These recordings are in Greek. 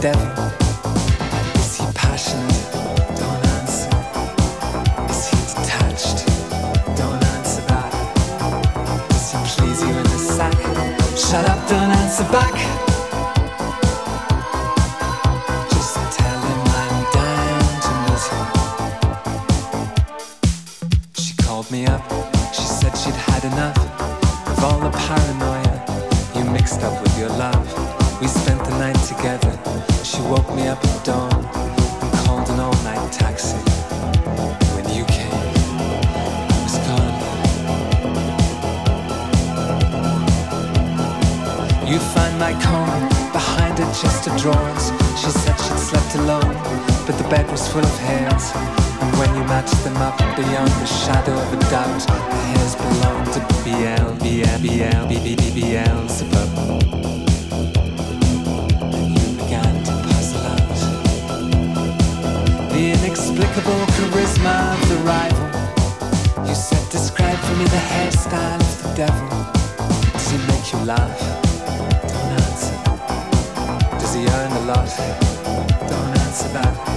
Shut up, don't answer back. Find my comb behind her chest of drawers. She said she'd slept alone, but the bed was full of hairs. And when you matched them up beyond the shadow of a doubt, the hairs belonged to BL, BL, BL, to puzzle out the inexplicable charisma of the rival. You said, describe for me the hairstyle of the devil. Does he make you laugh? Earn a lot? Don't answer that.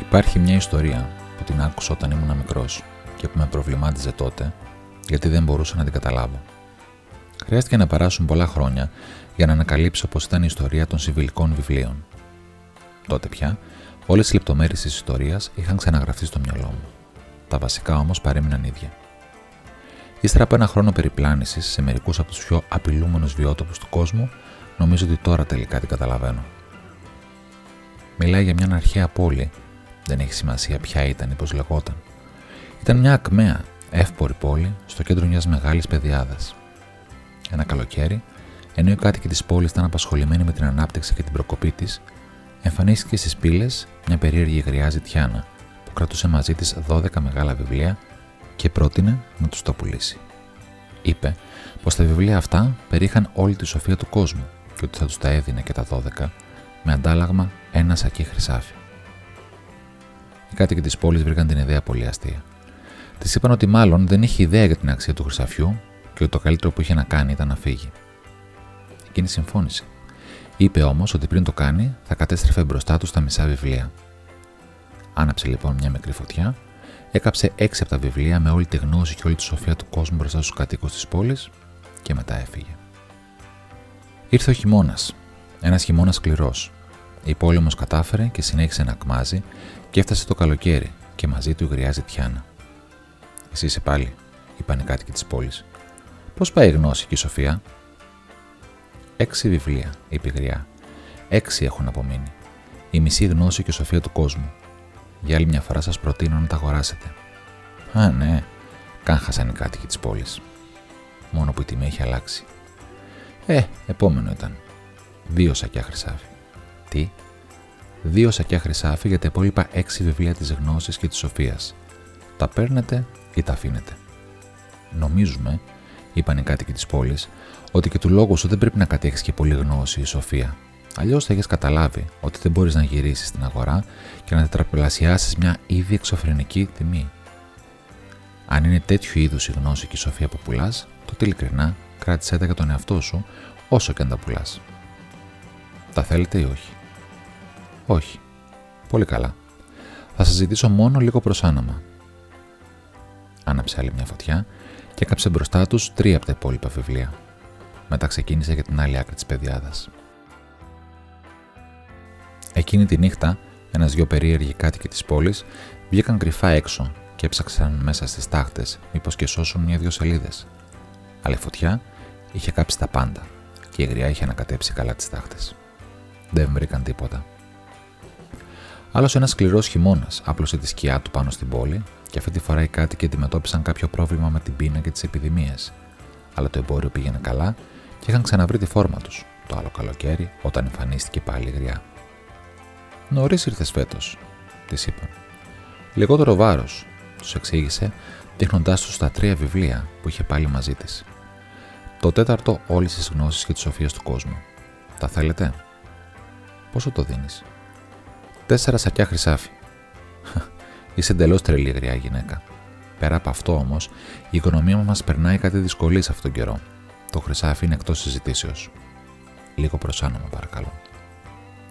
Υπάρχει μια ιστορία που την άκουσα όταν ήμουν μικρός και που με προβλημάτιζε τότε γιατί δεν μπορούσα να την καταλάβω. Χρειάστηκε να περάσουν πολλά χρόνια για να ανακαλύψω πω ήταν η ιστορία των συμβιλικών βιβλίων. Τότε πια, όλες οι λεπτομέρειες της ιστορίας είχαν ξαναγραφεί στο μυαλό μου. Τα βασικά όμως παρέμειναν ίδια. Ύστερα από ένα χρόνο περιπλάνησης σε μερικούς από τους πιο απειλούμενους βιότοπους του κόσμου, νομίζω ότι τώρα τελικά την καταλαβαίνω. Μιλάει για μια αρχαία πόλη δεν έχει σημασία ποια ήταν ή πώς λεγόταν. Ήταν μια ακμαία, εύπορη πόλη στο κέντρο μιας μεγάλης πεδιάδας. Ένα καλοκαίρι, ενώ οι κάτοικοι της πόλης ήταν απασχολημένοι με την ανάπτυξη και την προκοπή της, εμφανίστηκε στις πύλες μια περίεργη γριά ζητιάνα που κρατούσε μαζί της 12 μεγάλα βιβλία και πρότεινε να τους το πουλήσει. Είπε πως τα βιβλία αυτά περίχαν όλη τη σοφία του κόσμου και ότι θα τους τα έδινε και τα 12 με αντάλλαγμα ένα σακί χρυσάφι. Οι κάτοικοι της πόλης βρήκαν την ιδέα πολύ αστεία. Της είπαν ότι μάλλον δεν είχε ιδέα για την αξία του χρυσαφιού και ότι το καλύτερο που είχε να κάνει ήταν να φύγει. Εκείνη συμφώνησε. Είπε όμως ότι πριν το κάνει θα κατέστρεφε μπροστά του τα μισά βιβλία. Άναψε λοιπόν μια μικρή φωτιά, έκαψε έξι από τα βιβλία με όλη τη γνώση και όλη τη σοφία του κόσμου μπροστά στους κατοίκους της πόλης και μετά έφυγε. Ήρθε ο χειμώνας. Ένας χειμώνας σκληρός. Η πόλη όμως κατάφερε και συνέχισε να κμάζει και έφτασε το καλοκαίρι και μαζί του γριάζει Τιάνα. Εσύ είσαι πάλι, είπαν οι κάτοικοι της πόλης. Πώς πάει η γνώση και η σοφία; Έξι βιβλία, είπε η γριά. Έξι έχουν απομείνει. Η μισή γνώση και η σοφία του κόσμου. Για άλλη μια φορά σας προτείνω να τα αγοράσετε. Α, ναι, καν χάσαν οι κάτοικοι της πόλης. μόνο που η τιμή έχει αλλάξει. Ε, επόμενο ήταν. Δύο σακιά χρυσάφι. Τι; Δύο σακιά χρυσάφι για τα υπόλοιπα έξι βιβλία της γνώσης και της σοφίας. Τα παίρνετε ή τα αφήνετε. Νομίζουμε, είπαν οι κάτοικοι της πόλης, ότι και του λόγου σου δεν πρέπει να κατέχεις και πολύ γνώση ή σοφία. Αλλιώς θα έχει καταλάβει ότι δεν μπορείς να γυρίσεις στην αγορά και να τετραπλασιάσεις μια ήδη εξωφρενική τιμή. Αν είναι τέτοιου είδους η γνώση και η σοφία που πουλάς, τότε ειλικρινά κράτησέ τα για τον εαυτό σου όσο και αν τα πουλάς. Τα θέλετε ή όχι. Όχι. Πολύ καλά. Θα σας ζητήσω μόνο λίγο προσάναμα. Άναψε άλλη μια φωτιά και έκαψε μπροστά τους τρία από τα υπόλοιπα βιβλία. Μετά ξεκίνησε για την άλλη άκρη της πεδιάδα. Εκείνη τη νύχτα, ένα-δυο περίεργοι κάτοικοι της πόλης βγήκαν κρυφά έξω και έψαξαν μέσα στις τάχτες μήπως και σώσουν μια-δυο σελίδες. Αλλά η φωτιά είχε κάψει τα πάντα και η γριά είχε ανακατέψει καλά τις τάχτες. Δεν βρήκαν τίποτα. Άλλος ένας σκληρός χειμώνας άπλωσε τη σκιά του πάνω στην πόλη και αυτή τη φορά οι κάτοικοι αντιμετώπισαν κάποιο πρόβλημα με την πείνα και τις επιδημίες. Αλλά το εμπόριο πήγαινε καλά και είχαν ξαναβρει τη φόρμα τους το άλλο καλοκαίρι όταν εμφανίστηκε πάλι η γριά. Νωρίς ήρθες φέτος, της είπαν. Λιγότερο βάρος, τους εξήγησε, δείχνοντάς τους τα τρία βιβλία που είχε πάλι μαζί της. Το τέταρτο όλης τι γνώσει και της σοφίας του κόσμου. Τα θέλετε; Πόσο το δίνεις; Τέσσερα σακιά χρυσάφι. Είσαι εντελώς τρελή γριά γυναίκα. Πέρα από αυτό όμως, η οικονομία μας περνάει κάτι δυσκολίε αυτόν τον καιρό. Το χρυσάφι είναι εκτός συζητήσεως. Λίγο προσάνωμα, παρακαλώ.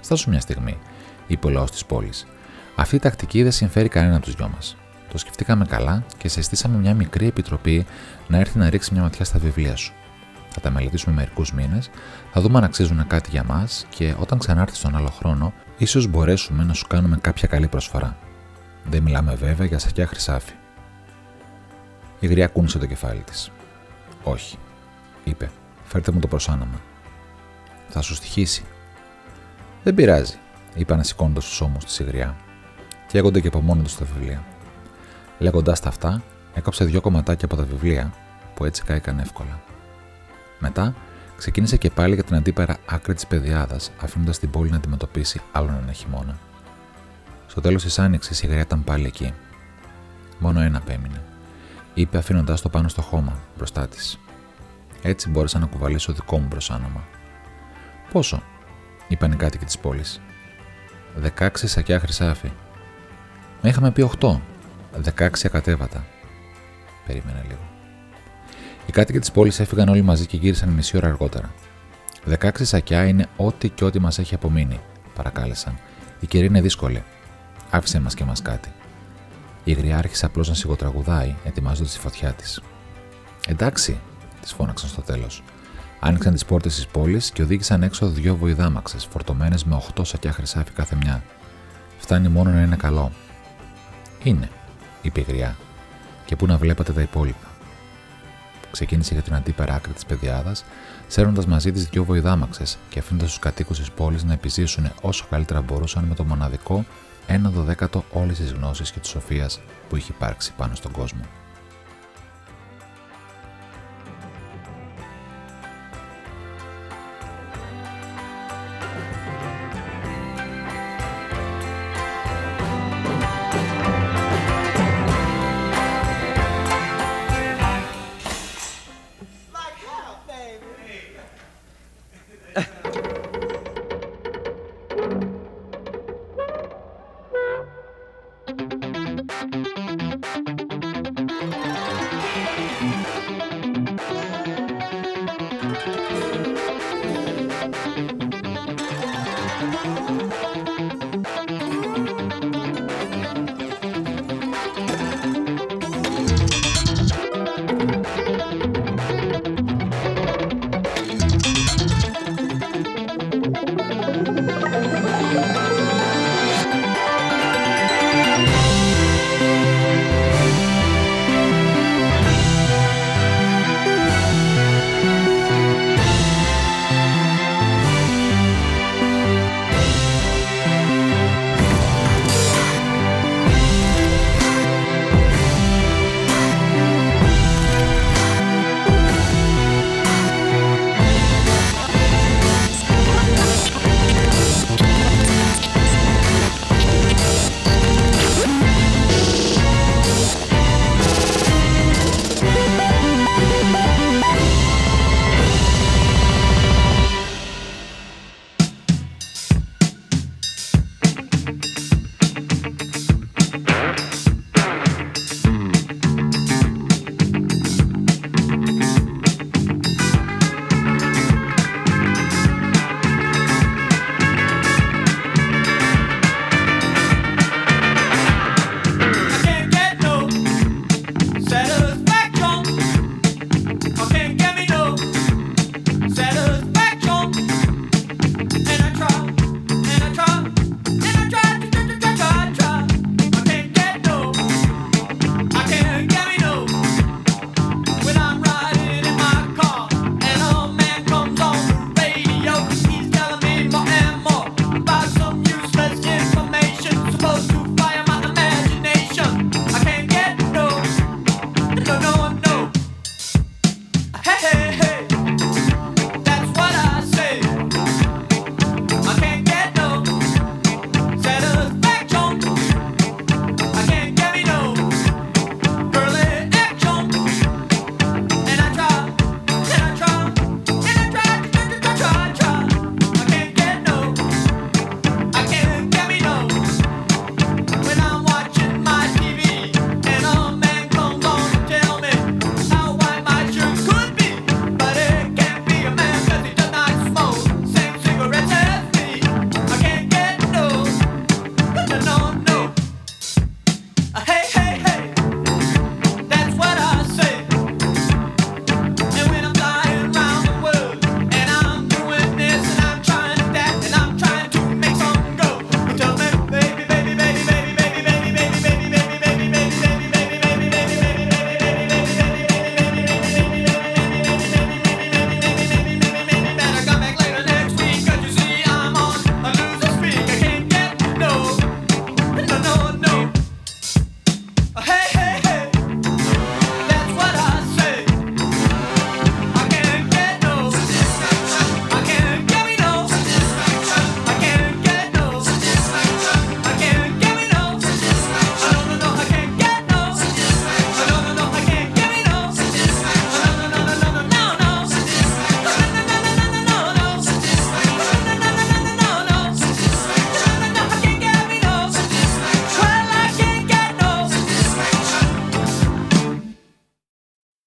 Στάσου μια στιγμή, είπε ο λαός της πόλης. Αυτή η τακτική δεν συμφέρει κανένα από τους δυο μας. Το σκεφτήκαμε καλά και σε στήσαμε μια μικρή επιτροπή να έρθει να ρίξει μια ματιά στα βιβλία σου. Θα τα μελετήσουμε μερικούς μήνες, θα δούμε αν αξίζουν κάτι για μας και όταν ξανάρθει τον άλλο χρόνο, ίσως μπορέσουμε να σου κάνουμε κάποια καλή προσφορά. Δεν μιλάμε βέβαια για σακιά χρυσάφι. Η γριά κούνησε το κεφάλι της. Όχι, είπε, φέρτε μου το προσάναμα. Θα σου στοιχήσει. Δεν πειράζει, είπε ανασηκώνοντας τους ώμους της η γριά. Καίγονται και από μόνο τους τα βιβλία. Λέγοντάς τα αυτά, έκοψε δύο κομματάκια από τα βιβλία που έτσι κάηκαν εύκολα. Μετά ξεκίνησε και πάλι για την αντίπερα άκρη της πεδιάδας, αφήνοντας την πόλη να αντιμετωπίσει άλλον ένα χειμώνα. Στο τέλος της άνοιξης η γριά ήταν πάλι εκεί. Μόνο ένα απέμεινε, είπε αφήνοντάς το πάνω στο χώμα μπροστά της. Έτσι μπόρεσα να κουβαλήσω δικό μου προσάναμα. Πόσο, είπαν οι κάτοικοι της πόλης. Δεκάξι σακιά χρυσάφι. Με είχαμε πει οχτώ. Δεκάξι ακατέβατα. Περίμενα λίγο. Οι κάτοικοι της πόλης έφυγαν όλοι μαζί και γύρισαν μισή ώρα αργότερα. Δεκάξι σακιά είναι ό,τι και ό,τι μας έχει απομείνει, παρακάλεσαν. Η καιρή είναι δύσκολη. Άφησε μας και μας κάτι. Η γριά άρχισε απλώς να σιγοτραγουδάει, ετοιμάζοντας τη φωτιά της. Εντάξει, της φώναξαν στο τέλος. Άνοιξαν τις πόρτες της πόλης και οδήγησαν έξω δύο βοηδάμαξες, φορτωμένες με 8 σακιά χρυσάφι κάθε μια. Φτάνει μόνο να είναι καλό. Είναι, είπε η γριά, και πού να βλέπατε τα υπόλοιπα. Ξεκίνησε για την αντίπερα άκρη της πεδιάδα, σέρνοντας μαζί της δύο βοηδάμαξες και αφήνοντας τους κατοίκους της πόλης να επιζήσουν όσο καλύτερα μπορούσαν με το μοναδικό ένα δωδέκατο όλης της γνώσης και της σοφίας που είχε υπάρξει πάνω στον κόσμο.